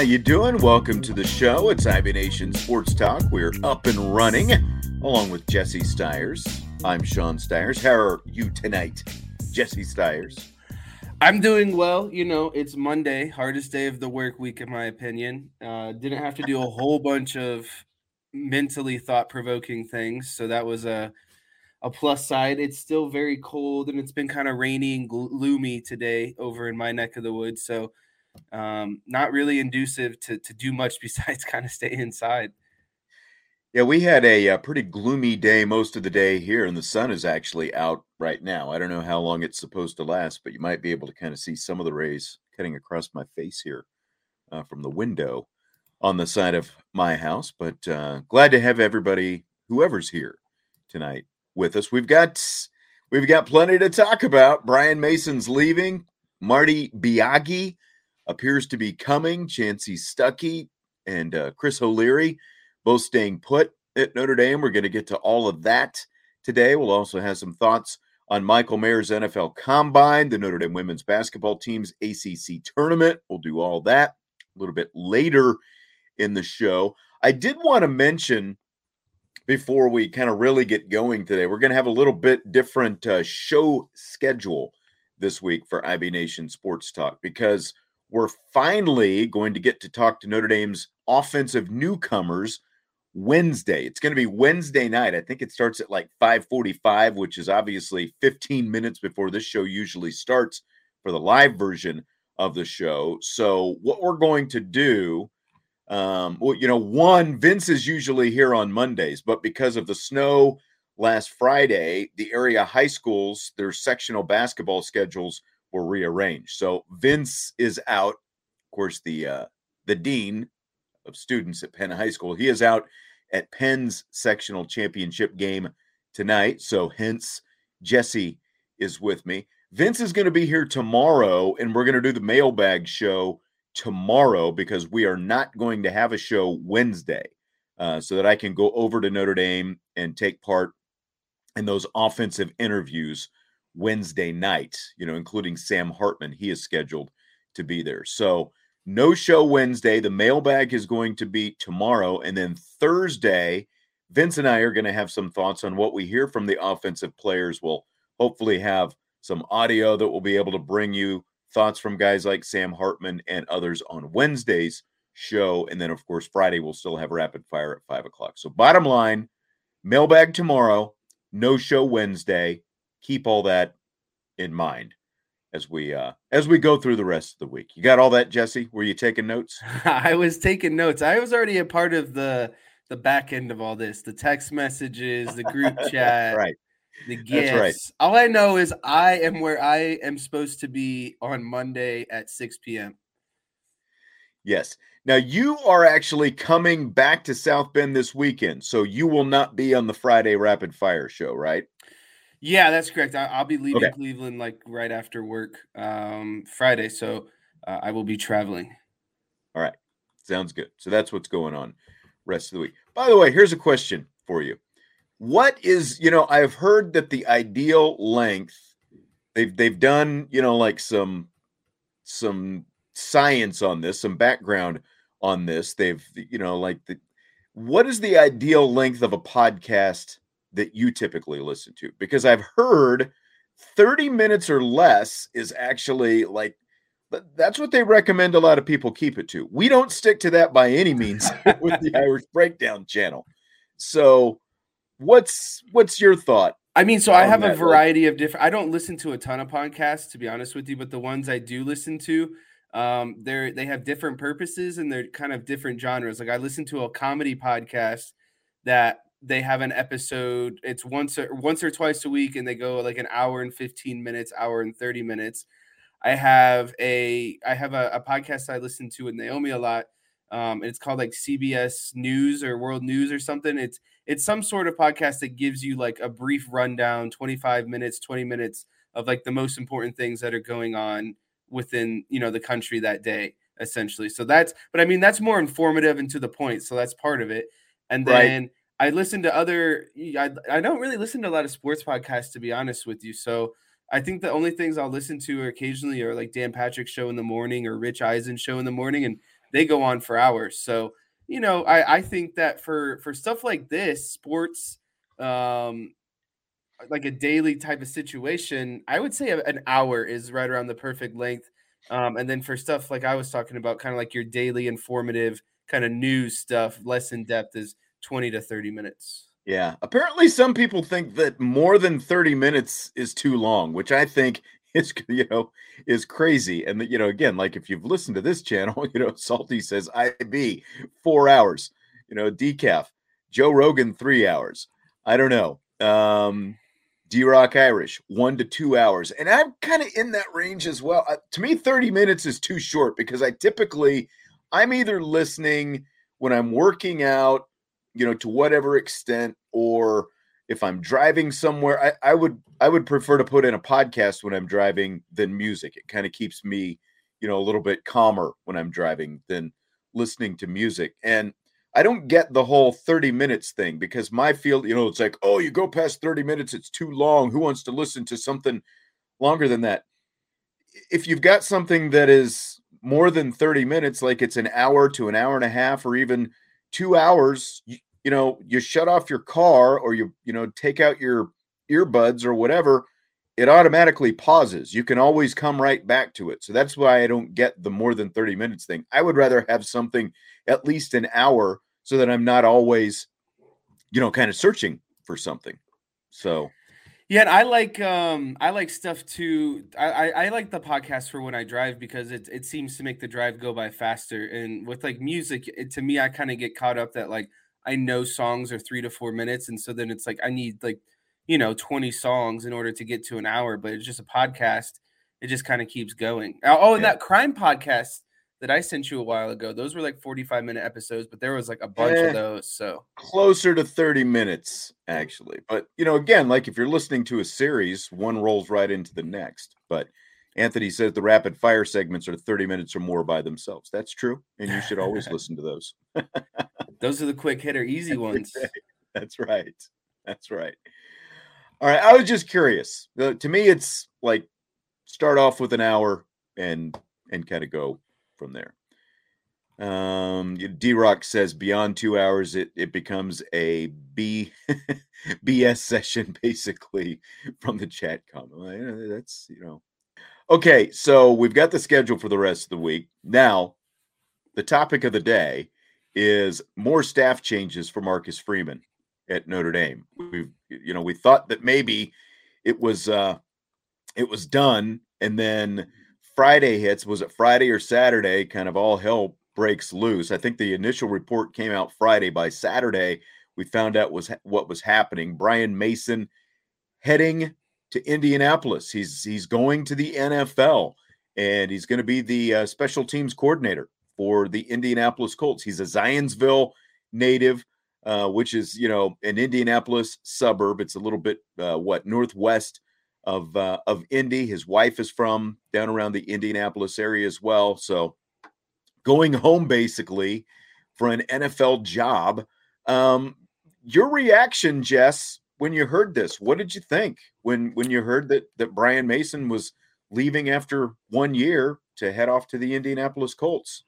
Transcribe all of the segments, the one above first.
How you doing? Welcome to the show. It's IB Nation Sports Talk. We're up and running along with Jesse Stires. I'm Sean Stires. How are you tonight, Jesse Stires? I'm doing well. You know, it's Monday, hardest day of the work week, in my opinion. Uh, didn't have to do a whole bunch of mentally thought provoking things. So that was a, a plus side. It's still very cold and it's been kind of rainy and gloomy today over in my neck of the woods. So, um, not really inducive to to do much besides kind of stay inside. Yeah, we had a, a, uh, pretty gloomy day most of the day here, and the sun is actually out right now. I don't know how long it's supposed to last, but you might be able to kind of see some of the rays cutting across my face here uh, from the window on the side of my house. But uh, glad to have everybody, whoever's here tonight, with us. We've got we've got plenty to talk about. Brian Mason's leaving. Marty Biagi appears to be coming. Chansi Stuckey and uh, Chris O'Leary both staying put at Notre Dame. We're going to get to all of that today. We'll also have some thoughts on Michael Mayer's NFL Combine, the Notre Dame women's basketball team's ACC tournament. We'll do all that a little bit later in the show. I did want to mention before we kind of really get going today, we're going to have a little bit different uh, show schedule this week for IB Nation Sports Talk because we're finally going to get to talk to Notre Dame's offensive newcomers Wednesday. It's going to be Wednesday night. I think it starts at like 5:45, which is obviously 15 minutes before this show usually starts for the live version of the show. So what we're going to do um, well, you know, one, Vince is usually here on Mondays, but because of the snow last Friday, the area high schools, their sectional basketball schedules were rearranged. So Vince is out. Of course, the uh, the dean of students at Penn High School, he is out at Penn's sectional championship game tonight. So hence Jesse is with me. Vince is going to be here tomorrow, and we're going to do the mailbag show tomorrow because we are not going to have a show Wednesday, uh, so that I can go over to Notre Dame and take part in those offensive interviews Wednesday night, you know, including Sam Hartman. He is scheduled to be there. So, no show Wednesday. The mailbag is going to be tomorrow. And then Thursday, Vince and I are going to have some thoughts on what we hear from the offensive players. We'll hopefully have some audio that we'll be able to bring you thoughts from guys like Sam Hartman and others on Wednesday's show. And then, of course, Friday we'll still have rapid fire at five o'clock. So, bottom line, mailbag tomorrow, no show Wednesday keep all that in mind as we uh as we go through the rest of the week. You got all that, Jesse? Were you taking notes? I was taking notes. I was already a part of the the back end of all this, the text messages, the group chat, right. The gifts. Right. All I know is I am where I am supposed to be on Monday at 6 p.m. Yes. Now you are actually coming back to South Bend this weekend, so you will not be on the Friday Rapid Fire show, right? Yeah, that's correct. I, will be leaving okay. Cleveland like right after work um, Friday, so uh, I will be traveling. All right, sounds good. So that's what's going on rest of the week. By the way, here's a question for you. What is, you know, I've heard that the ideal length they've they've done you know like some some science on this, some background on this. They've you know like the what is the ideal length of a podcast that you typically listen to? Because I've heard 30 minutes or less is actually like that's what they recommend a lot of people keep it to. We don't stick to that by any means with the Irish Breakdown channel. So, what's what's your thought? I mean, so I have a variety of different. I don't listen to a ton of podcasts, to be honest with you, but the ones I do listen to, um, they're they have different purposes and they're kind of different genres. Like I listen to a comedy podcast that they have an episode. It's once or once or twice a week, and they go like an hour and fifteen minutes, hour and thirty minutes I have a I have a, a podcast I listen to with Naomi a lot. Um, and it's called like CBS News or World News or something. It's it's some sort of podcast that gives you like a brief rundown, 25 minutes, 20 minutes of like the most important things that are going on within you know the country that day, essentially. So that's but I mean that's more informative and to the point. So that's part of it. And then right. I listen to other I, I don't really listen to a lot of sports podcasts to be honest with you. So I think the only things I'll listen to occasionally are like Dan Patrick's show in the morning or Rich Eisen's show in the morning, and they go on for hours. So you know, I, I think that for for stuff like this, sports, um, like a daily type of situation, I would say an hour is right around the perfect length. Um, and then for stuff like I was talking about, kind of like your daily informative kind of news stuff, less in depth is twenty to thirty minutes. Yeah. Apparently, some people think that more than 30 minutes is too long, which I think is, you know, is crazy. And that, you know, again, like if you've listened to this channel, you know, Salty says IB four hours, you know, decaf, Joe Rogan three hours. I don't know. Um, D Rock Irish, one to two hours. And I'm kind of in that range as well. Uh, to me, 30 minutes is too short because I typically, I'm either listening when I'm working out you know, to whatever extent, or if I'm driving somewhere, I, I would I would prefer to put in a podcast when I'm driving than music. It kind of keeps me, you know, a little bit calmer when I'm driving than listening to music. And I don't get the whole 30 minutes thing because my field, you know, it's like, oh, you go past 30 minutes, it's too long. Who wants to listen to something longer than that? If you've got something that is more than 30 minutes, like it's an hour to an hour and a half, or even two hours, you, you know, you shut off your car or you, you know, take out your earbuds or whatever, it automatically pauses. You can always come right back to it. So that's why I don't get the more than 30 minutes thing. I would rather have something at least an hour so that I'm not always, you know, kind of searching for something. So yeah, and I like um I like stuff too. I, I, I like the podcast for when I drive because it it seems to make the drive go by faster. And with like music, it, to me, I kind of get caught up that like I know songs are three to four minutes, and so then it's like I need like you know twenty songs in order to get to an hour. But it's just a podcast; it just kind of keeps going. Oh, and yeah. that crime podcast that I sent you a while ago. Those were like 45 minute episodes, but there was like a bunch eh, of those. So closer to 30 minutes, actually. But you know, again, like if you're listening to a series, one rolls right into the next. But Anthony says the rapid fire segments are 30 minutes or more by themselves. That's true. And you should always listen to those. those are the quick hitter, easy ones. That's right. That's right. All right. I was just curious. Uh, to me, it's like start off with an hour and and kind of go from there. Um, D Rock says beyond two hours, it, it becomes a B BS session basically from the chat comment. That's you know, okay. So we've got the schedule for the rest of the week. Now, the topic of the day is more staff changes for Marcus Freeman at Notre Dame. We've you know we thought that maybe it was uh it was done, and then Friday hits, was it Friday or Saturday? Kind of all hell breaks loose. I think the initial report came out Friday. By Saturday, we found out was what was happening. Brian Mason heading to Indianapolis. He's he's going to the NFL, and he's going to be the uh, special teams coordinator for the Indianapolis Colts. He's a Zionsville native, uh, which is you know an Indianapolis suburb. It's a little bit uh, what northwest of uh, of Indy. His wife is from down around the Indianapolis area as well. So going home basically for an NFL job. Um, your reaction, Jess, when you heard this? What did you think when when you heard that that Brian Mason was leaving after one year to head off to the Indianapolis Colts?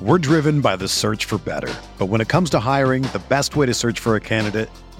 We're driven by the search for better, but when it comes to hiring, the best way to search for a candidate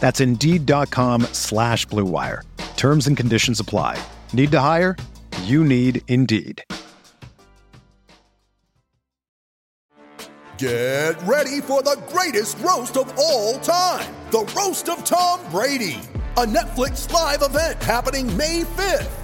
That's Indeed.com slash BlueWire. Terms and conditions apply. Need to hire? You need Indeed. Get ready for the greatest roast of all time the Roast of Tom Brady, a Netflix live event happening May 5th.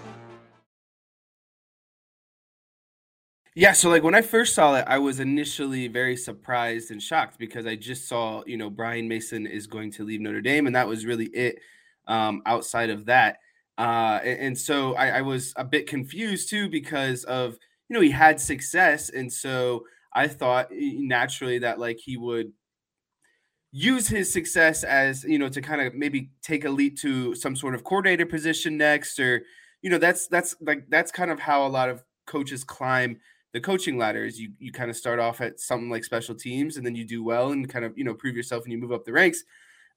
Yeah, so like when I first saw it, I was initially very surprised and shocked because I just saw, you know, Brian Mason is going to leave Notre Dame, and that was really it. Um, outside of that, uh, and, and so I, I was a bit confused too because of you know he had success, and so I thought naturally that like he would use his success as you know to kind of maybe take a leap to some sort of coordinator position next, or you know that's that's like that's kind of how a lot of coaches climb the coaching ladder is you you kind of start off at something like special teams and then you do well and kind of you know prove yourself and you move up the ranks.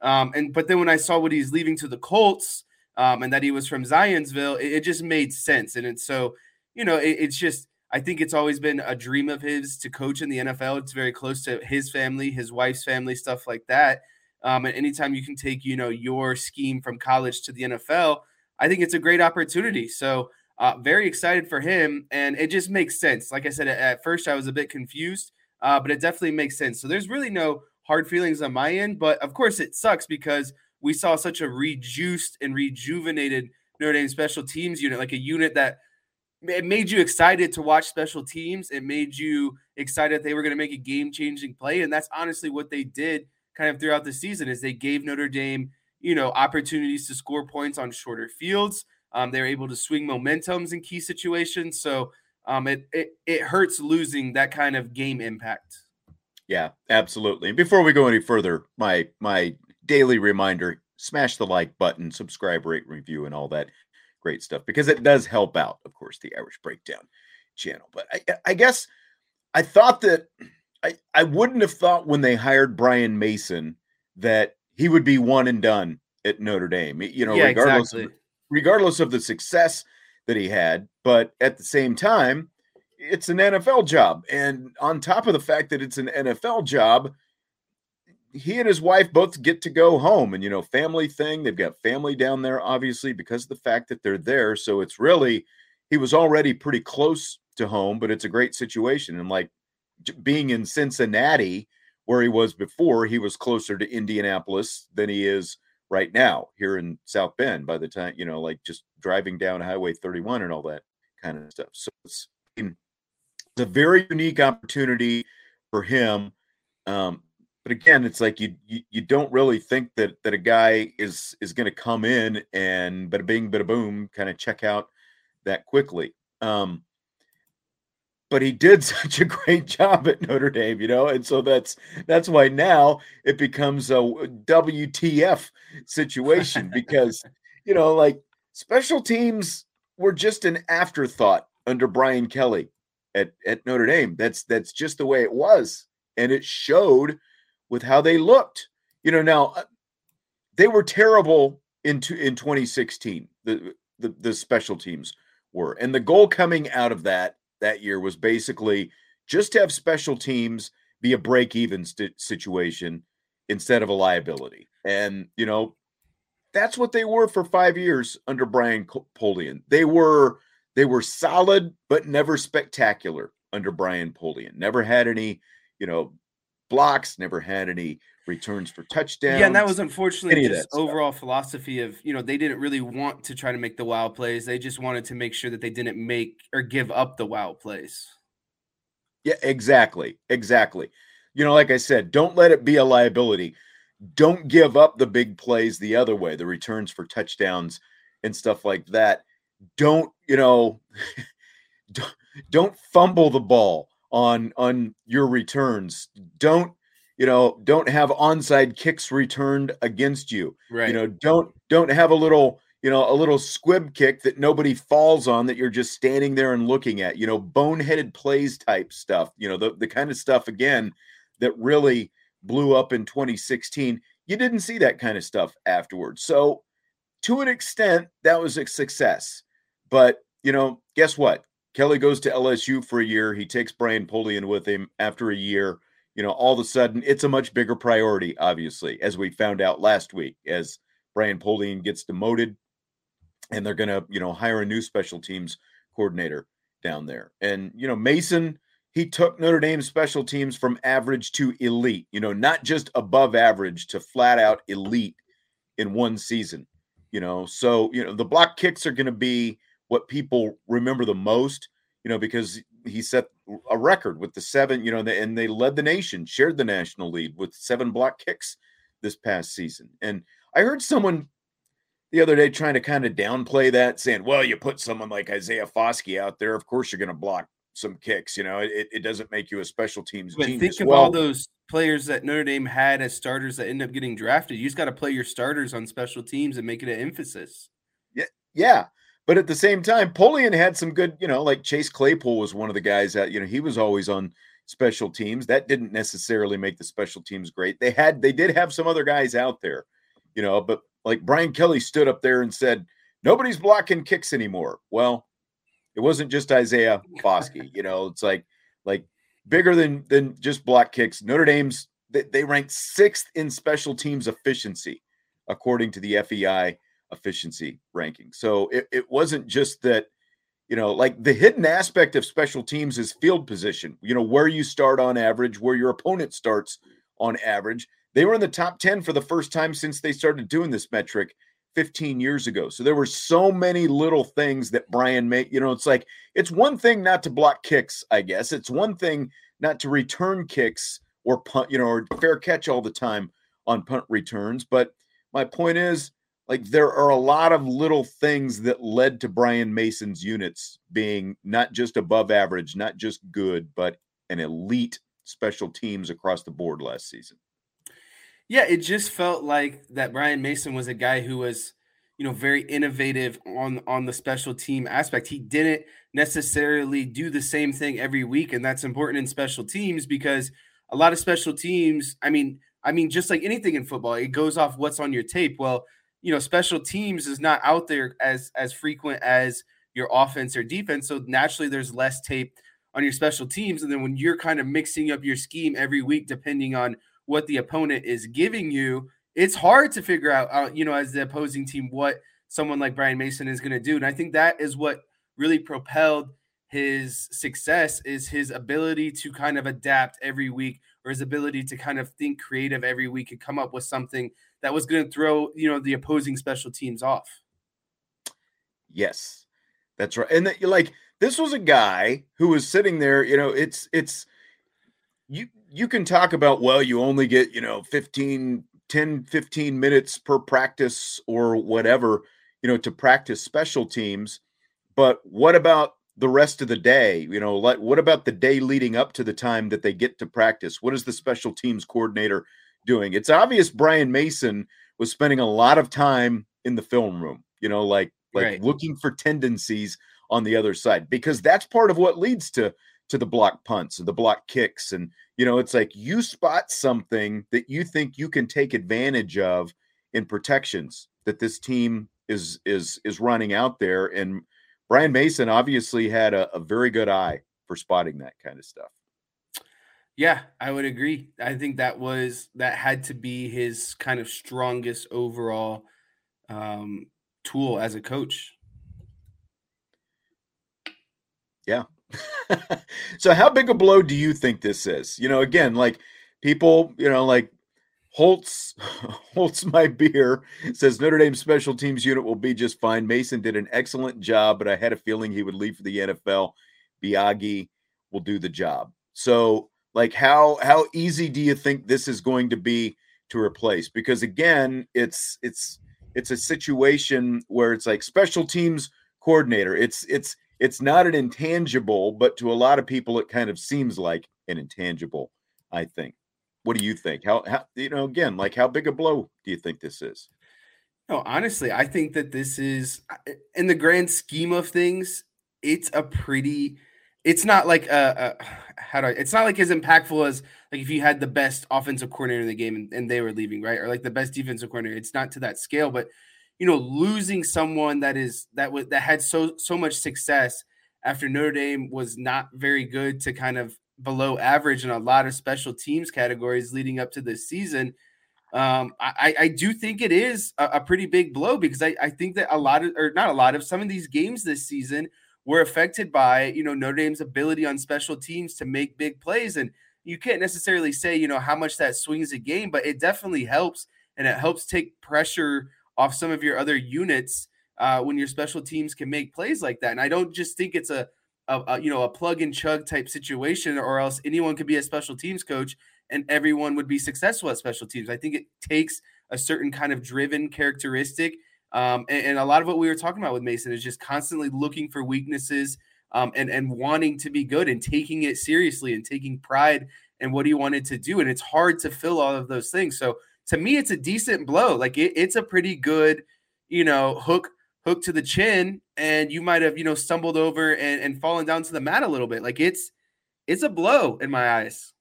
Um, and but then when i saw what he's leaving to the colts um, and that he was from zionsville it, it, just made sense. And it's so you know it, it's just i think it's always been a dream of his to coach in the nfl it's very close to his family his wife's family stuff like that. Um, and anytime you can take you know your scheme from college to the nfl i think it's a great opportunity. So uh, very excited for him, and it just makes sense. Like I said, at first I was a bit confused, uh, but it definitely makes sense. So there's really no hard feelings on my end, but of course it sucks because we saw such a rejuiced and rejuvenated Notre Dame special teams unit, like a unit that it made you excited to watch special teams. It made you excited they were going to make a game changing play, and that's honestly what they did kind of throughout the season. Is they gave Notre Dame, you know, opportunities to score points on shorter fields. Um, they're able to swing momentums in key situations. So um, it, it it hurts losing that kind of game impact. Yeah, absolutely. Before we go any further, my my daily reminder: smash the like button, subscribe, rate, review, and all that great stuff because it does help out, of course, the Irish Breakdown channel. But I, I guess I thought that I, I wouldn't have thought when they hired Brian Mason that he would be one and done at Notre Dame. You know, yeah, regardless exactly. of, regardless of the success that he had. But at the same time, it's an NFL job. And on top of the fact that it's an NFL job, he and his wife both get to go home and, you know, family thing. They've got family down there, obviously, because of the fact that they're there. So it's really, he was already pretty close to home, but it's a great situation. And like being in Cincinnati, where he was before, he was closer to Indianapolis than he is right now here in South Bend by the time, you know, like just driving down Highway 31 and all that kind of stuff. So it's, it's a very unique opportunity for him. Um, but again, it's like you, you, you don't really think that that a guy is is going to come in and bada bing bada boom kind of check out that quickly. Um, but he did such a great job at Notre Dame, you know, and so that's that's why now it becomes a WTF situation because you know, like special teams were just an afterthought under Brian Kelly at at Notre Dame. That's that's just the way it was, and it showed with how they looked. You know, now uh, they were terrible into in 2016. The, the the special teams were, and the goal coming out of that that year was basically just have special teams be a break even st- situation instead of a liability. And you know, that's what they were for five years under Brian Polian. They were they were solid, but never spectacular under Brian Polian. Never had any, you know, blocks, never had any returns for touchdowns. Yeah, and that was unfortunately just overall philosophy of, you know, they didn't really want to try to make the wow plays. They just wanted to make sure that they didn't make or give up the wow plays. Yeah, exactly. Exactly. You know, like I said, don't let it be a liability. Don't give up the big plays the other way, the returns for touchdowns and stuff like that. Don't, you know, don't, don't fumble the ball on on your returns. Don't you know? Don't have onside kicks returned against you. Right. You know, don't don't have a little you know a little squib kick that nobody falls on that you're just standing there and looking at. You know, boneheaded plays type stuff. You know, the the kind of stuff again that really blew up in 2016. You didn't see that kind of stuff afterwards. So, to an extent, that was a success. But you know, guess what? Kelly goes to LSU for a year. He takes Brian Polian with him after a year. You know, all of a sudden, it's a much bigger priority, obviously, as we found out last week, as Brian Polian gets demoted and they're going to, you know, hire a new special teams coordinator down there. And, you know, Mason, he took Notre Dame special teams from average to elite, you know, not just above average to flat out elite in one season, you know. So, you know, the block kicks are going to be what people remember the most, you know, because he set a record with the seven, you know, and they led the nation, shared the national lead with seven block kicks this past season. And I heard someone the other day trying to kind of downplay that, saying, well, you put someone like Isaiah Foskey out there, of course you're going to block some kicks. You know, it, it doesn't make you a special teams but genius. Think of well, all those players that Notre Dame had as starters that end up getting drafted. You just got to play your starters on special teams and make it an emphasis. Yeah, yeah. But at the same time, Polian had some good, you know, like Chase Claypool was one of the guys that, you know, he was always on special teams. That didn't necessarily make the special teams great. They had, they did have some other guys out there, you know, but like Brian Kelly stood up there and said, nobody's blocking kicks anymore. Well, it wasn't just Isaiah Foskey, you know, it's like, like bigger than, than just block kicks. Notre Dame's, they, they ranked sixth in special teams efficiency, according to the FEI efficiency ranking. So it, it wasn't just that, you know, like the hidden aspect of special teams is field position, you know, where you start on average, where your opponent starts on average. They were in the top 10 for the first time since they started doing this metric 15 years ago. So there were so many little things that Brian made. You know, it's like it's one thing not to block kicks, I guess. It's one thing not to return kicks or punt, you know, or fair catch all the time on punt returns. But my point is, like there are a lot of little things that led to Brian Mason's units being not just above average, not just good, but an elite special teams across the board last season. Yeah, it just felt like that Brian Mason was a guy who was, you know, very innovative on on the special team aspect. He didn't necessarily do the same thing every week, and that's important in special teams because a lot of special teams, I mean, I mean, just like anything in football, it goes off what's on your tape. Well, you know, special teams is not out there as as frequent as your offense or defense. So naturally, there's less tape on your special teams. And then when you're kind of mixing up your scheme every week, depending on what the opponent is giving you, it's hard to figure out, uh, you know, as the opposing team, what someone like Brian Mason is going to do. And I think that is what really propelled his success is his ability to kind of adapt every week or his ability to kind of think creative every week and come up with something that was going to throw you know the opposing special teams off. Yes, that's right. And that you like this was a guy who was sitting there. You know, it's it's you you can talk about well, you only get you know 15, 10, 15 minutes per practice or whatever you know to practice special teams. But what about the rest of the day? You know, like what about the day leading up to the time that they get to practice? What is the special teams coordinator doing. It's obvious Brian Mason was spending a lot of time in the film room, you know, like like right. looking for tendencies on the other side because that's part of what leads to to the block punts and the block kicks and you know it's like you spot something that you think you can take advantage of in protections that this team is is is running out there. And Brian Mason obviously had a, a very good eye for spotting that kind of stuff. Yeah, I would agree. I think that was that had to be his kind of strongest overall um, tool as a coach. Yeah. so how big a blow do you think this is? You know, again, like people, you know, like Holtz, Holtz, my beer says Notre Dame special teams unit will be just fine. Mason did an excellent job, but I had a feeling he would leave for the NFL. Biagi will do the job. So, like, how how easy do you think this is going to be to replace? Because again, it's it's it's a situation where it's like special teams coordinator. It's it's it's not an intangible, but to a lot of people, it kind of seems like an intangible. I think. What do you think? How, how you know again, like how big a blow do you think this is? No, honestly, I think that this is in the grand scheme of things, it's a pretty it's not like a, a how do I it's not like as impactful as like if you had the best offensive coordinator in the game and, and they were leaving, right? Or like the best defensive coordinator. It's not to that scale, but you know, losing someone that is that was that had so so much success after Notre Dame was not very good to kind of below average in a lot of special teams categories leading up to this season. Um, I, I do think it is a, a pretty big blow because I, I think that a lot of, or not a lot of, some of these games this season were affected by, you know, Notre Dame's ability on special teams to make big plays. And you can't necessarily say, you know, how much that swings a game, but it definitely helps. And it helps take pressure off some of your other units uh, when your special teams can make plays like that. And I don't just think it's a, a, a, you know a plug and chug type situation, or else anyone could be a special teams coach and everyone would be successful at special teams. I think it takes a certain kind of driven characteristic. Um, and, and, a lot of what we were talking about with Mason is just constantly looking for weaknesses um, and and wanting to be good and taking it seriously and taking pride in what he wanted to do. And it's hard to fill all of those things. So to me, it's a decent blow. Like it, it's a pretty good, you know, hook hook to the chin and you might have you know stumbled over and, and fallen down to the mat a little bit like it's it's a blow in my eyes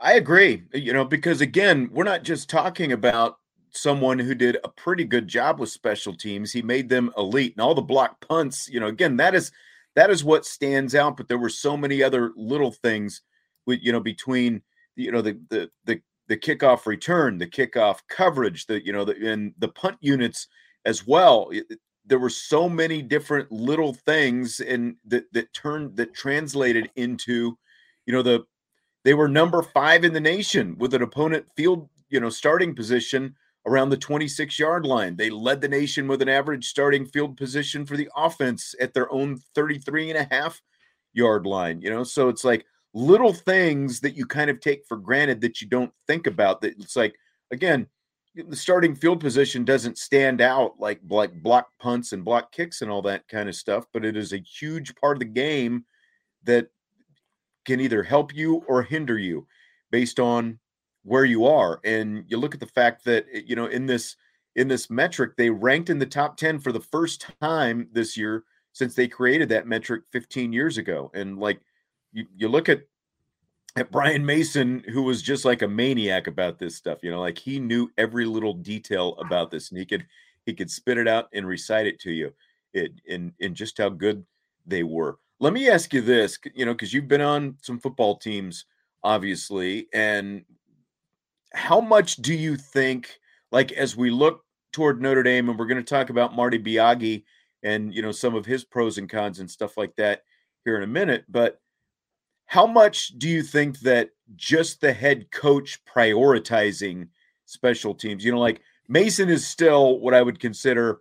i agree you know because again we're not just talking about someone who did a pretty good job with special teams he made them elite and all the block punts you know again that is that is what stands out but there were so many other little things with you know between you know the the the, the kickoff return the kickoff coverage the you know the and the punt units as well. There were so many different little things and that that turned that translated into, you know, the they were number five in the nation with an opponent field, you know, starting position around the 26 yard line. They led the nation with an average starting field position for the offense at their own 33 and a half yard line, you know. So it's like little things that you kind of take for granted that you don't think about that it's like again the starting field position doesn't stand out like like block punts and block kicks and all that kind of stuff, but it is a huge part of the game that can either help you or hinder you based on where you are. And you look at the fact that eh, you know in this in this metric they ranked in the top 10 for the first time this year since they created that metric 15 years ago. And like you, you look at at Brian Mason, who was just like a maniac about this stuff. You know, like he knew every little detail about this, and he could he could spit it out and recite it to you, it in in just how good they were. Let me ask you this, you know, because you've been on some football teams, obviously, and how much do you think, like, as we look toward Notre Dame, and we're going to talk about Marty Biagi and you know some of his pros and cons and stuff like that here in a minute, but how much do you think that just the head coach prioritizing special teams, you know, like Mason is still what I would consider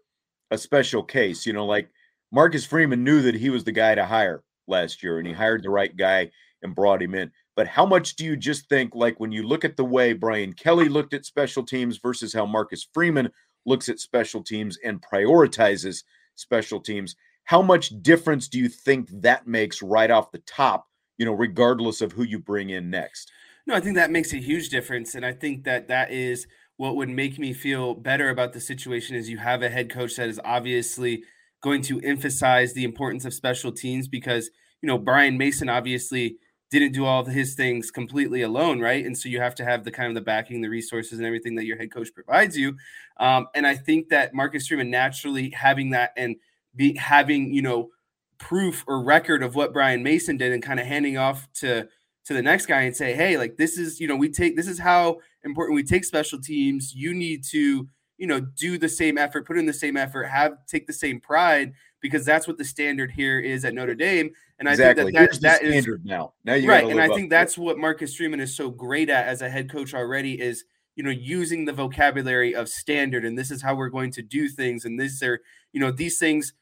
a special case, you know, like Marcus Freeman knew that he was the guy to hire last year and he hired the right guy and brought him in. But how much do you just think, like, when you look at the way Brian Kelly looked at special teams versus how Marcus Freeman looks at special teams and prioritizes special teams, how much difference do you think that makes right off the top you know, regardless of who you bring in next. No, I think that makes a huge difference. And I think that that is what would make me feel better about the situation is you have a head coach that is obviously going to emphasize the importance of special teams because, you know, Brian Mason obviously didn't do all his things completely alone, right? And so you have to have the kind of the backing, the resources, and everything that your head coach provides you. Um, and I think that Marcus Freeman naturally having that and be having you know proof or record of what Brian Mason did and kind of handing off to to the next guy and say, hey, like this is you know we take this is how important we take special teams. You need to you know do the same effort, put in the same effort, have take the same pride because that's what the standard here is at Notre Dame. And exactly. I think that, that, that is now. Now you right. And I think that's what Marcus Freeman is so great at as a head coach already is you know using the vocabulary of standard and this is how we're going to do things and these are you know these things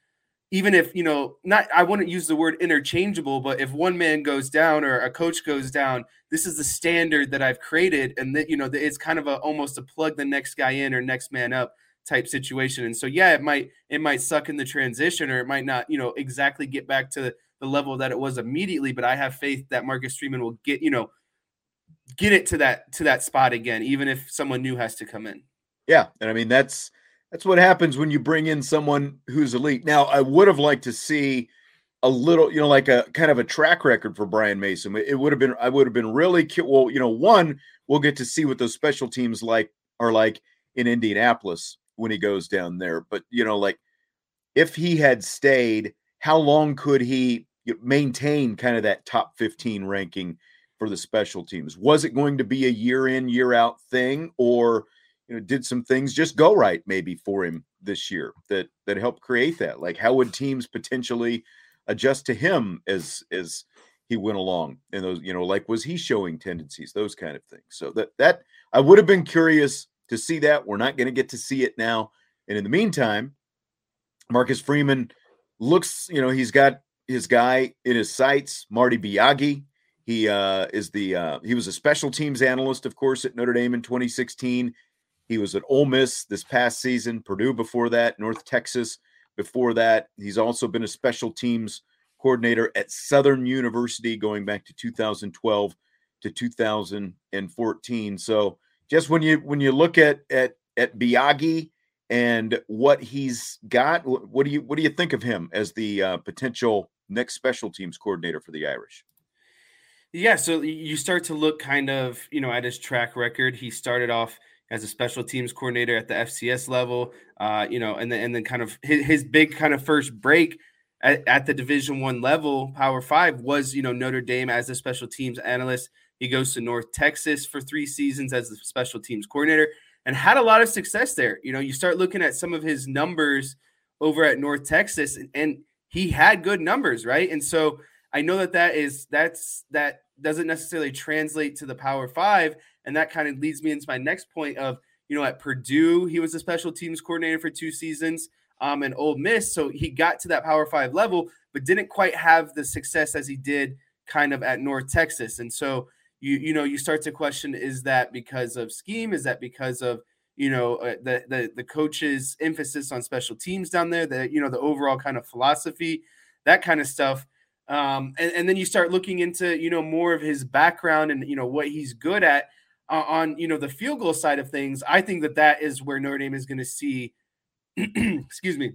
even if you know not i wouldn't use the word interchangeable but if one man goes down or a coach goes down this is the standard that i've created and that you know it's kind of a almost a plug the next guy in or next man up type situation. And so yeah it might it might suck in the transition or it might not you know exactly get back to the level that it was immediately but i have faith that marcus freeman will get you know get it to that to that spot again even if someone new has to come in. Yeah. And i mean that's that's what happens when you bring in someone who's elite. Now, I would have liked to see a little, you know, like a kind of a track record for Brian Mason. It would have been, I would have been really cute. Well, you know, one, we'll get to see what those special teams like are like in Indianapolis when he goes down there. But you know, like if he had stayed, how long could he maintain kind of that top 15 ranking for the special teams? Was it going to be a year in, year out thing, or you know did some things just go right maybe for him this year that that helped create that? Like how would teams potentially adjust to him as as he went along and those you know like was he showing tendencies those kind of things? So that that i would have been curious to see that. We're not going to get to see it now. And in the meantime marcus freeman looks you know he's got his guy in his sights marty biagi. He uh, is the uh, he was a special teams analyst, of course, at Notre Dame in 2016. He was at Ole Miss this past season, Purdue before that, North Texas before that. He's also been a special teams coordinator at Southern University going back to 2012 to 2014. So just when you when you look at at at Biagi and what he's got, what do you what do you think of him as the uh, potential next special teams coordinator for the Irish? Yeah, so you start to look kind of, you know, at his track record. He started off as a special teams coordinator at the FCS level, uh, you know, and then and then kind of his, his big kind of first break at, at the Division One level, Power Five, was you know Notre Dame as a special teams analyst. He goes to North Texas for three seasons as the special teams coordinator and had a lot of success there. You know, you start looking at some of his numbers over at North Texas, and, and he had good numbers, right? And so I know that that is that's that doesn't necessarily translate to the Power Five and that kind of leads me into my next point of, you know, at Purdue, he was a special teams coordinator for two seasons um, and Ole Miss. So he got to that Power Five level, but didn't quite have the success as he did kind of at North Texas. And so you you know you start to question: Is that because of scheme? Is that because of you know uh, the the the coach's emphasis on special teams down there? The you know the overall kind of philosophy, that kind of stuff. Um, and, and then you start looking into you know more of his background and you know what he's good at uh, on you know the field goal side of things, I think that that is where Notre Dame is going to see, excuse me,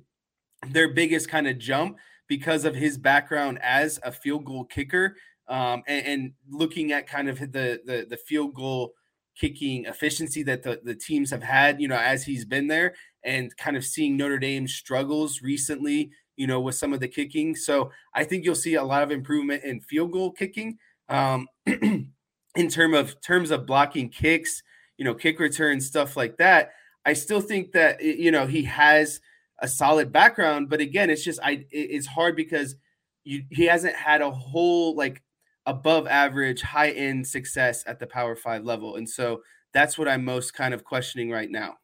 their biggest kind of jump because of his background as a field goal kicker, um, and, and, looking at kind of the, the the field goal kicking efficiency that the, the teams have had, you know, as he's been there, and kind of seeing Notre Dame struggles recently, you know, with some of the kicking. So I think you'll see a lot of improvement in field goal kicking. Um, in term of terms of blocking kicks, you know, kick return stuff like that. I still think that you know he has a solid background, but again, it's just I it's hard because you, he hasn't had a whole like above average high end success at the Power Five level, and so that's what I'm most kind of questioning right now.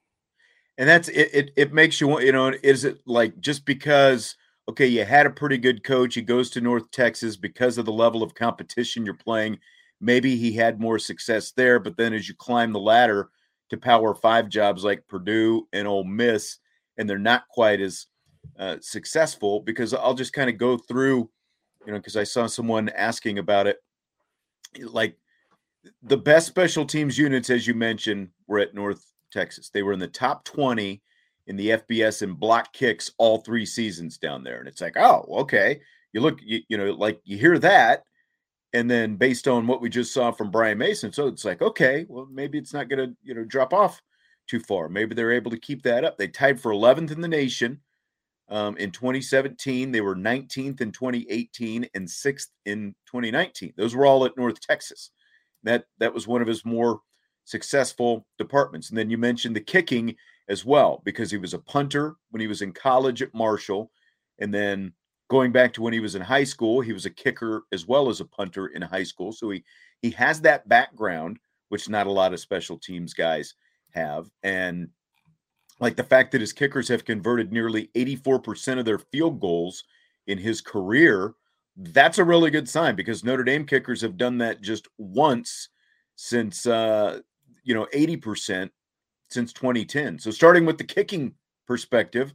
And that's it. It, it makes you want you know is it like just because okay you had a pretty good coach he goes to North Texas because of the level of competition you're playing maybe he had more success there. But then as you climb the ladder to Power Five jobs like Purdue and Ole Miss, and they're not quite as uh, successful because I'll just kind of go through, you know, because I saw someone asking about it. Like the best special teams units, as you mentioned, were at North Texas. They were in the top 20 in the FBS in block kicks all three seasons down there. And it's like, oh, okay. You look, you, you know, like you hear that, And then based on what we just saw from Brian Mason, so it's like, okay, well, maybe it's not going to, you know, drop off too far. Maybe they're able to keep that up. They tied for 11th in the nation um, in 2017. They were 19th in 2018 and 6th in 2019. Those were all at North Texas. That that was one of his more successful departments. And then you mentioned the kicking as well, because he was a punter when he was in college at Marshall. And then going back to when he was in high school, he was a kicker as well as a punter in high school. So he he has that background, which not a lot of special teams guys have. And like the fact that his kickers have converted nearly 84% of their field goals in his career, that's a really good sign because Notre Dame kickers have done that just once since uh you know 80% since 2010. So starting with the kicking perspective,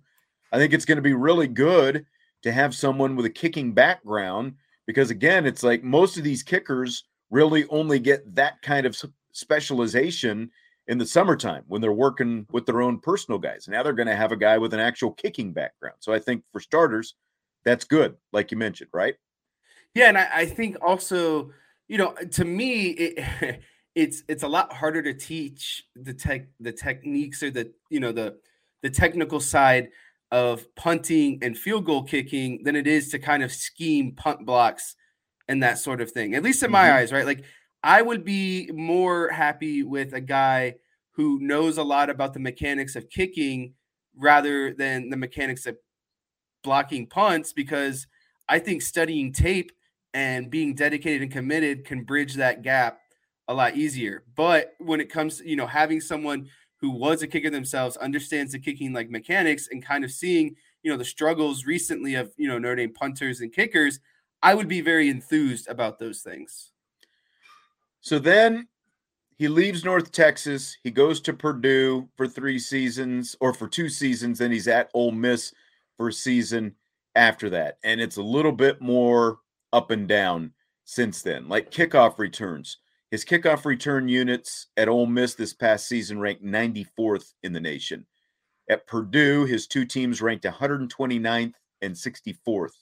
I think it's going to be really good to have someone with a kicking background because again, it's like most of these kickers really only get that kind of specialization in the summertime when they're working with their own personal guys. Now they're going to have a guy with an actual kicking background. So I think for starters, that's good, like you mentioned, right? Yeah, and I, I think also, you know, to me, it, it's it's a lot harder to teach the tech the techniques or the you know the the technical side of punting and field goal kicking than it is to kind of scheme punt blocks and that sort of thing. At least in my mm-hmm. eyes, right? Like I would be more happy with a guy who knows a lot about the mechanics of kicking rather than the mechanics of blocking punts because I think studying tape and being dedicated and committed can bridge that gap a lot easier. But when it comes to, you know, having someone who was a kicker themselves, understands the kicking like mechanics and kind of seeing, you know, the struggles recently of, you know, Notre Dame punters and kickers, I would be very enthused about those things. So then he leaves North Texas. He goes to Purdue for three seasons or for two seasons. Then he's at Ole Miss for a season after that. And it's a little bit more up and down since then, like kickoff returns. His kickoff return units at Ole Miss this past season ranked 94th in the nation. At Purdue, his two teams ranked 129th and 64th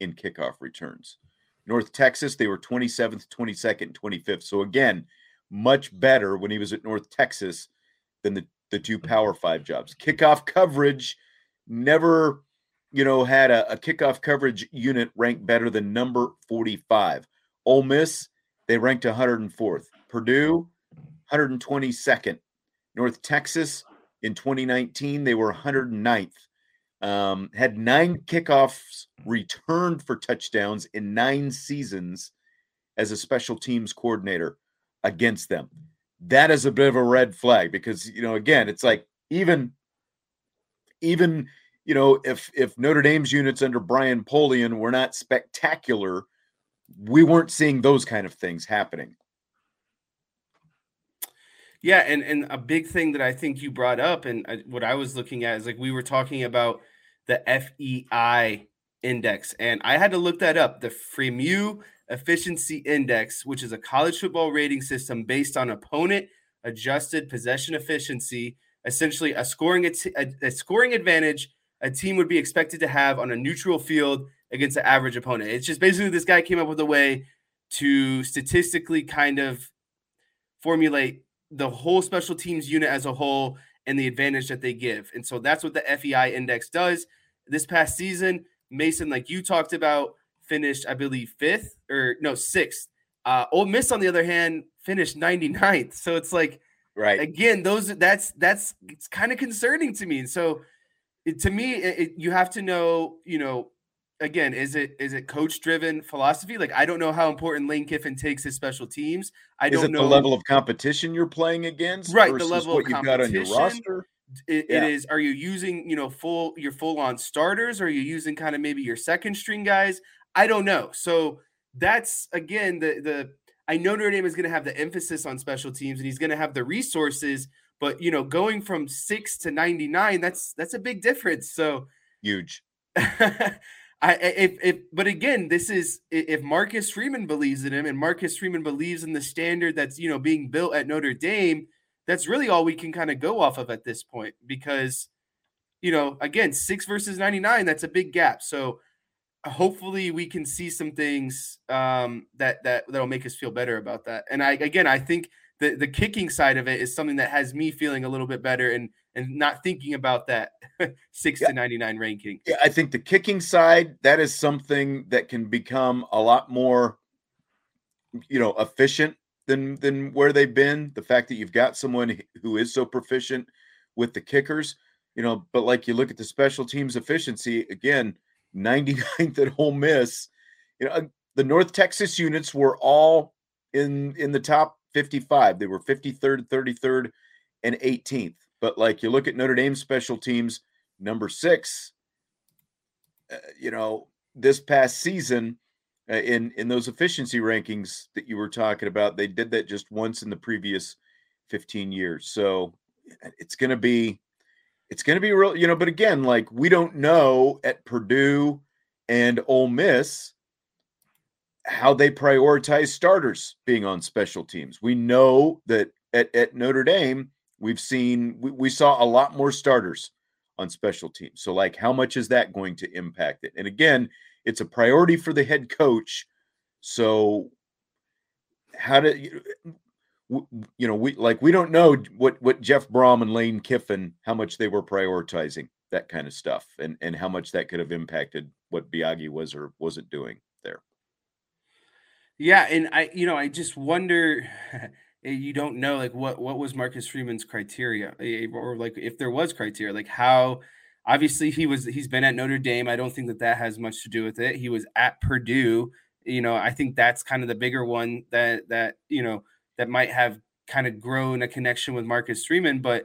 in kickoff returns. North Texas, they were 27th, 22nd, 25th. So again, much better when he was at North Texas than the, the two mm-hmm. Power Five jobs. Kickoff coverage never, you know, had a, a kickoff coverage unit ranked better than number 45. Ole Miss, they ranked 104th. Purdue, 122nd. North Texas in 2019, they were 109th um, had nine kickoffs returned for touchdowns in nine seasons as a special teams coordinator against them. That is a bit of a red flag because you know again it's like even even you know if if Notre Dame's units under Brian Polian were not spectacular, we weren't seeing those kind of things happening. Yeah, and and a big thing that I think you brought up, and uh, what I was looking at is like we were talking about the FEI index. And I had to look that up the Fremeau Efficiency Index, which is a college football rating system based on opponent adjusted possession efficiency, essentially a scoring a, a scoring advantage a team would be expected to have on a neutral field against an average opponent. It's just basically this guy came up with a way to statistically kind of formulate the whole special teams unit as a whole and the advantage that they give. And so that's what the FEI index does. This past season, Mason, like you talked about, finished, I believe, fifth or no, sixth. Uh, Ole Miss, on the other hand, finished 99th. So it's like, right again, those that's that's it's kind of concerning to me. And so it, to me, it, it, you have to know, you know, again, is it is it coach driven philosophy? Like I don't know how important Lane Kiffin takes his special teams. I is don't know the level of competition you're playing against, right? The level of competition. got on your roster. It, yeah. it is. Are you using you know full your full on starters? Or are you using kind of maybe your second string guys? I don't know. So that's again the the. I know Notre Dame is going to have the emphasis on special teams, and he's going to have the resources. But you know, going from six to ninety nine, that's that's a big difference. So huge. I if if but again, this is if Marcus Freeman believes in him and Marcus Freeman believes in the standard that's you know being built at Notre Dame, that's really all we can kind of go off of at this point because you know again six versus 99 that's a big gap so hopefully we can see some things um, that that that'll make us feel better about that. And I again, I think the the kicking side of it is something that has me feeling a little bit better and and not thinking about that six yeah. to ninety nine ranking. Yeah, I think the kicking side that is something that can become a lot more, you know, efficient than than where they've been. The fact that you've got someone who is so proficient with the kickers, you know, but like you look at the special teams efficiency again 99th at Ole Miss. You know, uh, the North Texas units were all in in the top 55. They were 53rd, 33rd, and 18th. But like you look at Notre Dame special teams, number six. Uh, you know, this past season, uh, in in those efficiency rankings that you were talking about, they did that just once in the previous 15 years. So it's going to be it's going to be real, you know. But again, like we don't know at Purdue and Ole Miss how they prioritize starters being on special teams. We know that at, at Notre Dame, we've seen we, we saw a lot more starters on special teams. So, like, how much is that going to impact it? And again, it's a priority for the head coach. So, how do you know, we like we don't know what what Jeff Brohm and Lane Kiffin how much they were prioritizing that kind of stuff, and and how much that could have impacted what Biagi was or wasn't doing there. Yeah, and I, you know, I just wonder. you don't know like what what was Marcus Freeman's criteria, eh, or like if there was criteria, like how. Obviously, he was he's been at Notre Dame. I don't think that that has much to do with it. He was at Purdue. You know, I think that's kind of the bigger one that that you know that might have kind of grown a connection with Marcus Freeman. But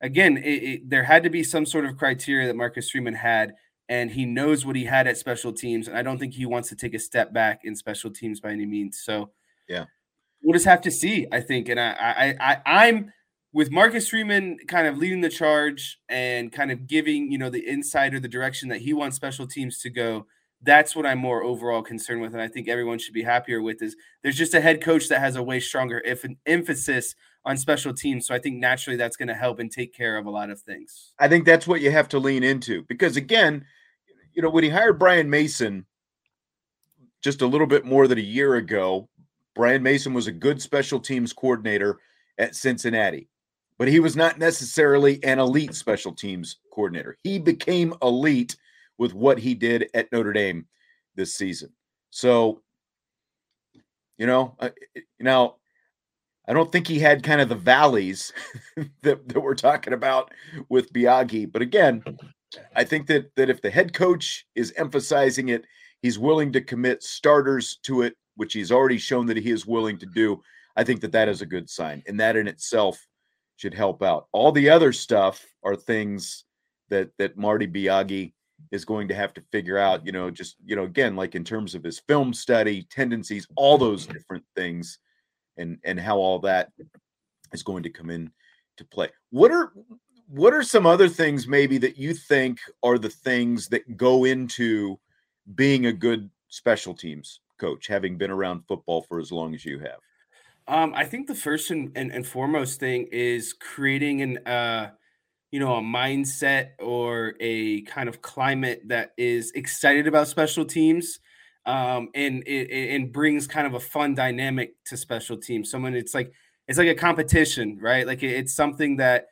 again, it, it, there had to be some sort of criteria that Marcus Freeman had, and he knows what he had at special teams. And I don't think he wants to take a step back in special teams by any means. So, yeah, we'll just have to see. I think, and I, I, I I'm with Marcus Freeman kind of leading the charge and kind of giving you know the insight or the direction that he wants special teams to go that's what I'm more overall concerned with, and I think everyone should be happier with. Is there's just a head coach that has a way stronger if an emphasis on special teams, so I think naturally that's going to help and take care of a lot of things. I think that's what you have to lean into because again, you know, when he hired Brian Mason just a little bit more than a year ago, Brian Mason was a good special teams coordinator at Cincinnati, but he was not necessarily an elite special teams coordinator. He became elite with what he did at Notre Dame this season. So, you know, uh, now I don't think he had kind of the valleys that, that we're talking about with Biagi. But again, I think that that if the head coach is emphasizing it, he's willing to commit starters to it, which he's already shown that he is willing to do. I think that that is a good sign, and that in itself should help out. All the other stuff are things that that Marty Biagi is going to have to figure out, you know, just, you know, again, like in terms of his film study, tendencies, all those different things and and how all that is going to come in to play. What are what are some other things maybe that you think are the things that go into being a good special teams coach, having been around football for as long as you have? Um, I think the first and, and, and foremost thing is creating an uh, you know a mindset or a kind of climate that is excited about special teams um, and it, and brings kind of a fun dynamic to special teams. Someone it's like it's like a competition right? Like it's something that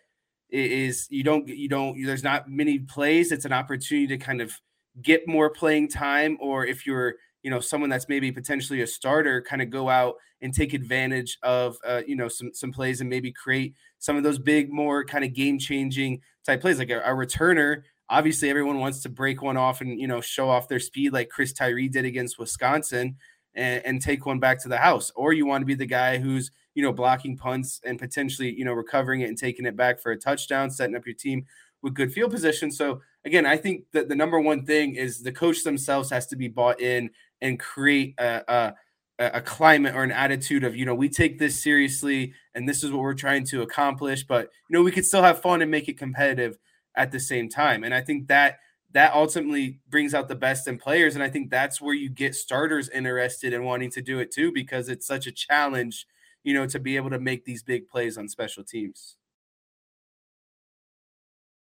is you don't you don't there's not many plays. It's an opportunity to kind of get more playing time or if you're you know someone that's maybe potentially a starter kind of go out and take advantage of uh, you know some some plays and maybe create some of those big more kind of game changing type plays like a, a, returner. Obviously everyone wants to break one off and you know show off their speed like chris tyree did against wisconsin and, and take one back to the house. Or you want to be the guy who's you know blocking punts and potentially you know recovering it and taking it back for a touchdown setting up your team with good field position. So again i think that the number one thing is the coach themselves has to be bought in and create a, a a climate or an attitude of you know we take this seriously and this is what we're trying to accomplish but you know we could still have fun and make it competitive at the same time. And i think that that ultimately brings out the best in players and i think that's where you get starters interested in wanting to do it too because it's such a challenge you know to be able to make these big plays on special teams.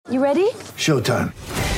You ready? Showtime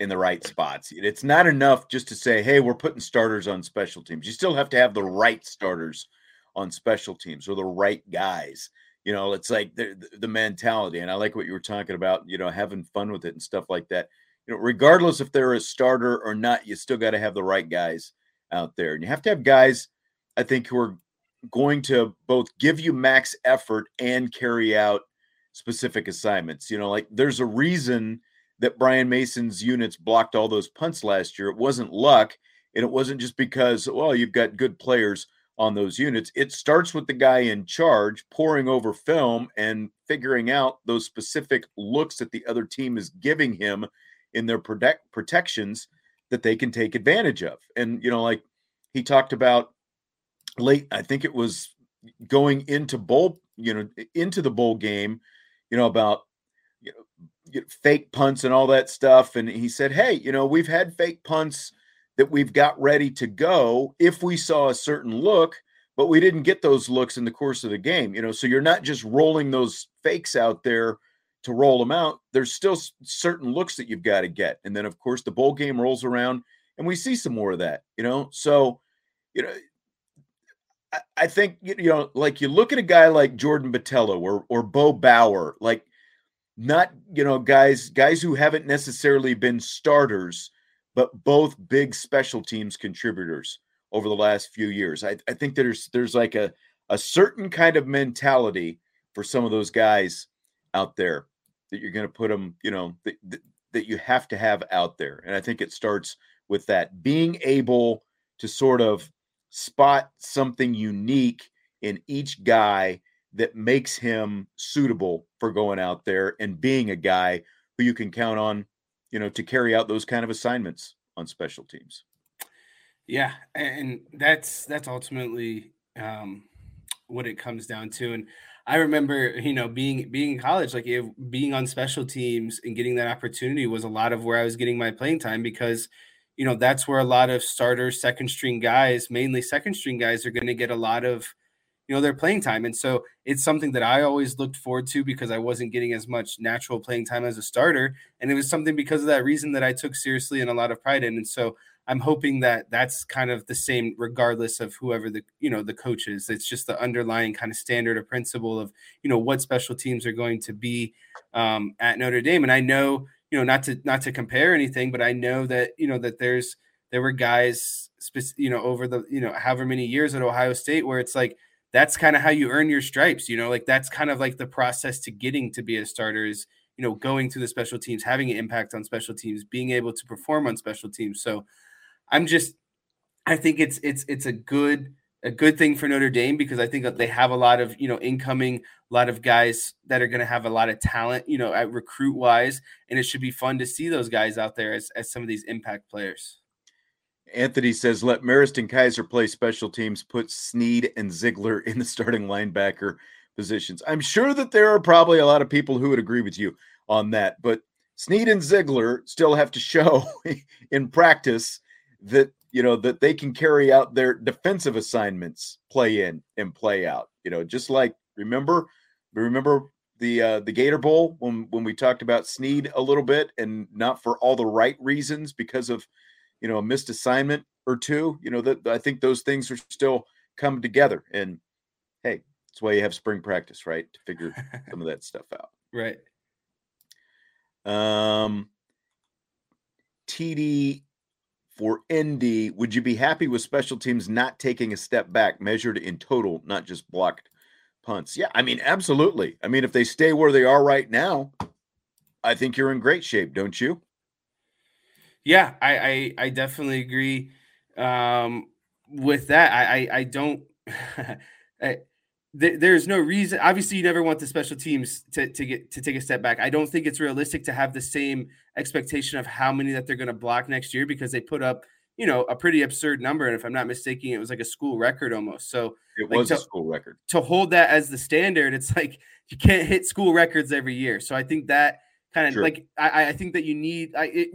in the right spots. It's not enough just to say, "Hey, we're putting starters on special teams." You still have to have the right starters on special teams or the right guys. You know, it's like the, the mentality, and I like what you were talking about. You know, having fun with it and stuff like that. You know, regardless if they're a starter or not, you still got to have the right guys out there, and you have to have guys. I think who are going to both give you max effort and carry out specific assignments. You know, like there's a reason that Brian Mason's units blocked all those punts last year. It wasn't luck, and it wasn't just because, well, you've got good players on those units. It starts with the guy in charge pouring over film and figuring out those specific looks that the other team is giving him in their protect protections that they can take advantage of. And you know, like he talked about late, I think it was going into bowl, you know, into the bowl game, you know, about you know, fake punts and all that stuff. And he said, Hey, you know, we've had fake punts that we've got ready to go if we saw a certain look, but we didn't get those looks in the course of the game. You know, so you're not just rolling those fakes out there to roll them out. There's still certain looks that you've got to get. And then, of course, the bowl game rolls around and we see some more of that, you know. So, you know, I, I think, you know, like you look at a guy like Jordan Botelho or, or Bo Bauer, like, not you know guys guys who haven't necessarily been starters but both big special teams contributors over the last few years. I, I think there's there's like a, a certain kind of mentality for some of those guys out there that you're going to put them you know that, that, that you have to have out there. And i think it starts with that being able to sort of spot something unique in each guy that makes him suitable for going out there and being a guy who you can count on, you know, to carry out those kind of assignments on special teams. Yeah, and that's that's ultimately um, what it comes down to. And I remember, you know, being being in college, like if, being on special teams and getting that opportunity was a lot of where I was getting my playing time because, you know, that's where a lot of starters, second string guys, mainly second string guys, are going to get a lot of you know their playing time and so it's something that i always looked forward to because i wasn't getting as much natural playing time as a starter and it was something because of that reason that i took seriously and a lot of pride in and so i'm hoping that that's kind of the same regardless of whoever the you know the coach is. It's just the underlying kind of standard or principle of you know what special teams are going to be um, at notre dame and i know you know not to not to compare anything but i know that you know that there's there were guys you know over the you know however many years at ohio state where it's like that's kind of how you earn your stripes you know like that's kind of like the process to getting to be a starter is you know going through the special teams having an impact on special teams being able to perform on special teams so i'm just i think it's it's it's a good a good thing for Notre Dame because I think that they have a lot of you know incoming, a lot of guys that are going to have a lot of talent, you know, at recruit wise, and it should be fun to see those guys out there as as some of these impact players. Anthony says, let Marist and Kiser play special teams, put Sneed and Ziegler in the starting linebacker positions. I'm sure that there are probably a lot of people who would agree with you on that, but Sneed and Ziegler still have to show in practice that you know that they can carry out their defensive assignments, play in and play out. You know, just like remember, remember the uh, the Gator Bowl when when we talked about Sneed a little bit, and not for all the right reasons because of you know, a missed assignment or two, you know, that I think those things are still coming together. And hey, that's why you have spring practice, right? To figure some of that stuff out. Right. Um TD for ND, would you be happy with special teams not taking a step back, measured in total, not just blocked punts? Yeah, I mean, absolutely. I mean, if they stay where they are right now, I think you're in great shape, don't you? Yeah, I I, I definitely agree um, with that. I I, I don't. I, there's no reason. Obviously, you never want the special teams to, to get to take a step back. I don't think it's realistic to have the same expectation of how many that they're going to block next year because they put up, you know, a pretty absurd number. And if I'm not mistaken, it was like a school record almost. So it like was to, a school record. To hold that as the standard, it's like you can't hit school records every year. So I think that kind of sure. like I, I think that you need I it,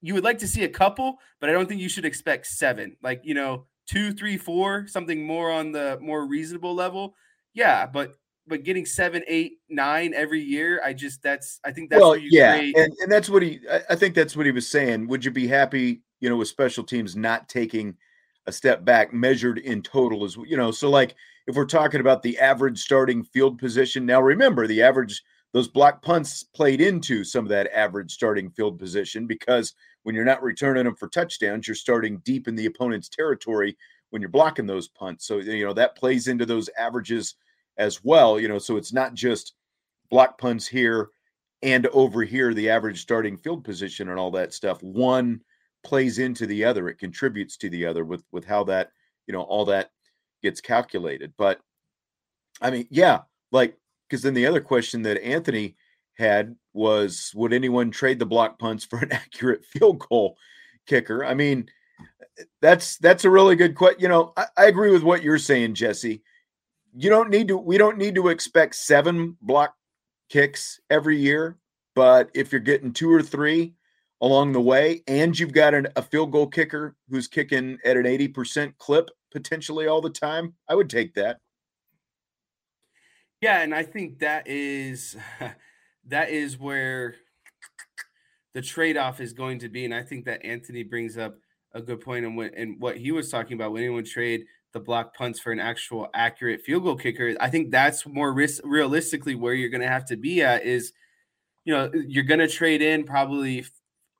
you would like to see a couple, but I don't think you should expect seven. Like you know, two, three, four, something more on the more reasonable level. Yeah, but but getting seven, eight, nine every year, I just that's I think that's well, yeah, and, and that's what he I, I think that's what he was saying. Would you be happy, you know, with special teams not taking a step back measured in total as you know, so like if we're talking about the average starting field position, now remember the average those block punts played into some of that average starting field position because when you're not returning them for touchdowns, you're starting deep in the opponent's territory when you're blocking those punts. So, you know, that plays into those averages as well, you know, so it's not just block punts here and over here, the average starting field position and all that stuff. One plays into the other, it contributes to the other with with how that, you know, all that gets calculated. But I mean, yeah, like because then the other question that Anthony had was would anyone trade the block punts for an accurate field goal kicker? I mean, eh, that's that's a really good question. You know, I, I, agree with what you're saying, Jesse. You don't need to we don't need to expect seven block kicks every year, but if you're getting two or three along the way and you've got an, a field goal kicker who's kicking at an 80% clip potentially all the time, I would take that. Yeah, and I think that is that is where the trade-off is going to be. And I think that Anthony brings up a good point and what and what he was talking about when anyone trade the block punts for an actual accurate field goal kicker. I think that's more risk realistically where you're gonna have to be at is you know, you're gonna trade in probably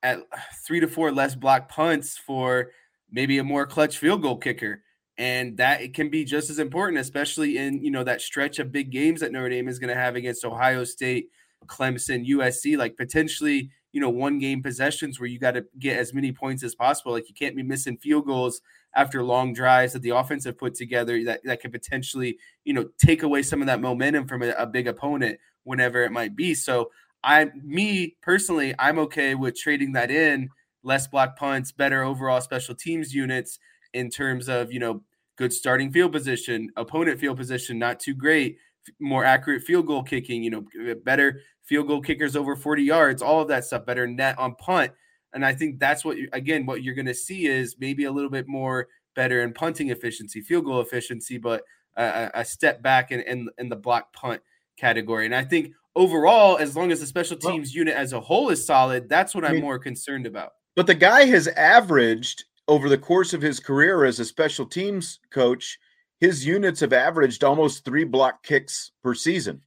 at three to four less block punts for maybe a more clutch field goal kicker and that it can be just as important, especially in you know that stretch of big games that Notre Dame is going to have against Ohio State, Clemson, USC. Like potentially, you know, one game possessions where you got to get as many points as possible. Like you can't be missing field goals after long drives that the offense have put together that that could potentially you know take away some of that momentum from a, a big opponent whenever it might be. So I, me personally, I'm okay with trading that in less block punts, better overall special teams units in terms of you know good starting field position, opponent field position not too great, more accurate field goal kicking, you know, uh, better field goal kickers over 40 yards, all of that stuff, better net on punt. And I think that's what again what you're going to see is maybe a little bit more better in punting efficiency, field goal efficiency, but a, a step back in, in, in the block punt category. And I think overall, as long as the special teams well, unit as a whole is solid, that's what I am more concerned about. But the guy has averaged over the course of his career as a special teams coach, his units have averaged almost three block kicks per season.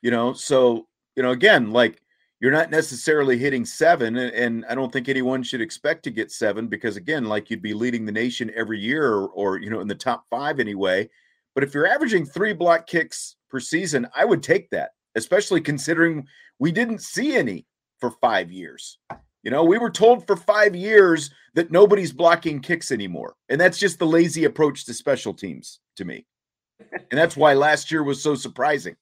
You know, so you know, again, like you're not necessarily hitting seven, and, and I don't think anyone should expect to get seven because again, like you'd be leading the nation every year, or, or you know, in the top five anyway. But if you're averaging three block kicks per season, I would take that, especially considering we didn't see any for five years. You know, we were told for five years that nobody's blocking kicks anymore. And that's just the lazy approach to special teams to me. And that's why last year was so surprising.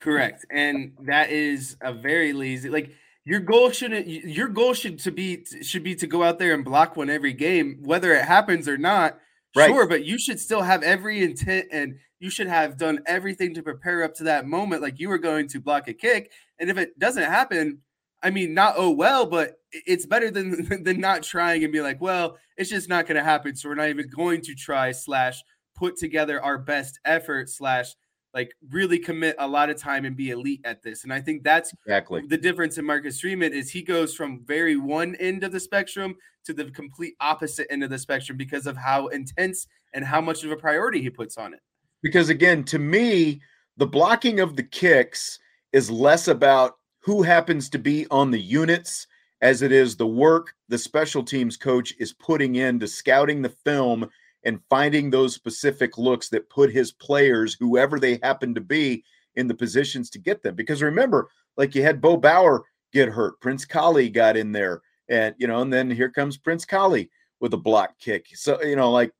Correct. And that is a very lazy like your goal shouldn't your goal should to be should be to go out there and block one every game, whether it happens or not. Right. Sure, but you should still have every intent and you should have done everything to prepare up to that moment like you were going to block a kick. And if it doesn't happen, I mean, not oh well, but it's better than than not trying and be like, well, it's just not going to happen. So we're not even going to try slash put together our best effort slash like really commit a lot of time and be elite at this. And I think that's exactly the difference in Marcus Freeman is he goes from very one end of the spectrum to the complete opposite end of the spectrum because of how intense and how much of a priority he puts on it. Because again, to me, the blocking of the kicks is less about who happens to be on the units as it is the work the special teams coach is putting into scouting the film and finding those specific looks that put his players, whoever they happen to be, in the positions to get them. Because remember, like you had Bo Bauer get hurt, Prince Kollie got in there, and you know, and then here comes Prince Kollie with a block kick. So you know, like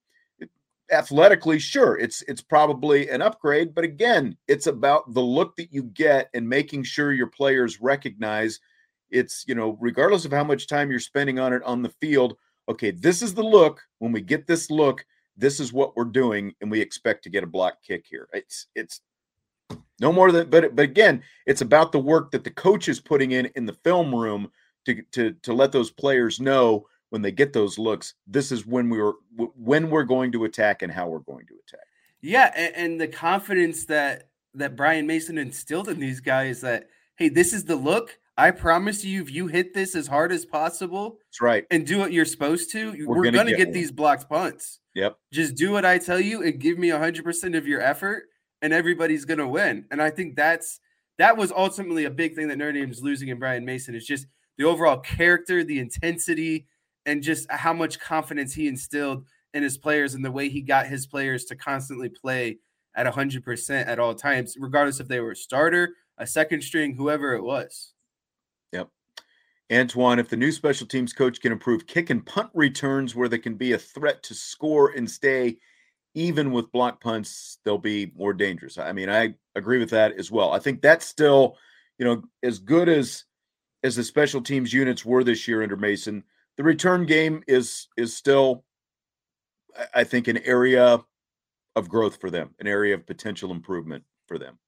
athletically, sure, it's it's probably an upgrade, but again, it's about the look that you get and making sure your players recognize it's you know, regardless of how much time you're spending on it on the field. Okay, this is the look. When we get this look, this is what we're doing, and we expect to get a block kick here. It's it's no more than, but but again, it's about the work that the coach is putting in in the film room to to to let those players know when they get those looks. This is when we were when we're going to attack and how we're going to attack. Yeah, and, and the confidence that that Brian Mason instilled in these guys that hey, this is the look. I promise you, if you hit this as hard as possible, that's right, and do what you're supposed to, we're, we're gonna, gonna, get, get these blocked punts. Yep. Just do what I tell you and give me 100% of your effort, and everybody's going to win. And I think that's that was ultimately a big thing that Notre Dame is losing in Brian Mason is just the overall character, the intensity, and just how much confidence he instilled in his players and the way he got his players to constantly play at 100% at all times, regardless if they were a starter, a second string, whoever it was. Yep. Antoine, if the new special teams coach can improve kick and punt returns where they can be a threat to score and stay even with block punts, they'll be more dangerous. I mean, I agree with that as well. I think that's still, you know, as good as as the special teams units were this year under Mason, the return game is is still, I think, an area of growth for them, an area of potential improvement for them.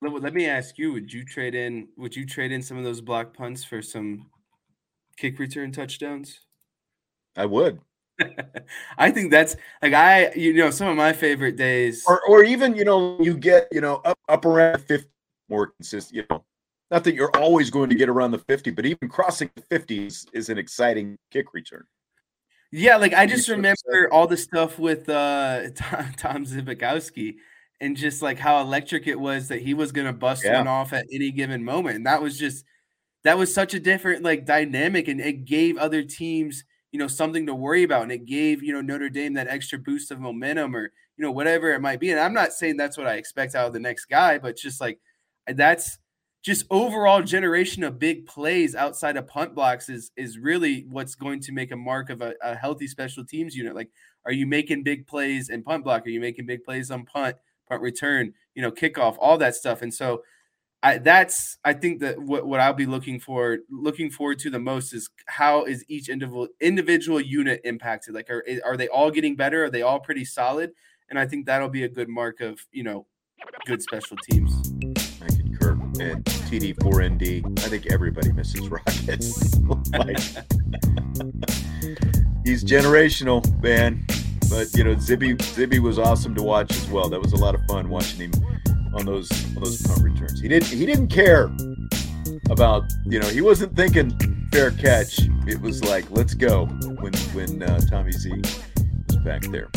Let me ask you: Would you trade in? Would you trade in some of those block punts for some kick return touchdowns? I would. I think that's like I, you know, some of my favorite days, or or even you know, you get you know up up around fifty more consistent. You know, not that you're always going to get around the fifty, but even crossing the fifty is, is an exciting kick return. Yeah, like I just remember all the stuff with uh Tom, Tom Zbikowski and just like how electric it was that he was going to bust yeah. one off at any given moment, and that was just that was such a different like dynamic, and it gave other teams you know something to worry about and it gave you know Notre Dame that extra boost of momentum or you know whatever it might be and I'm not saying that's what I expect out of the next guy but just like that's just overall generation of big plays outside of punt blocks is is really what's going to make a mark of a, a healthy special teams unit like are you making big plays in punt block are you making big plays on punt punt return you know kickoff all that stuff and so I, that's I think that what, what I'll be looking for looking forward to the most is how is each individual individual unit impacted? Like are are they all getting better? Are they all pretty solid? And I think that'll be a good mark of you know good special teams. And TD4ND, I think everybody misses Rockets. like, he's generational, man. But you know, Zibby Zibby was awesome to watch as well. That was a lot of fun watching him on those on those punt returns. He didn't he didn't care about you know he wasn't thinking fair catch. It was like let's go when when uh, Tommy Z was back there.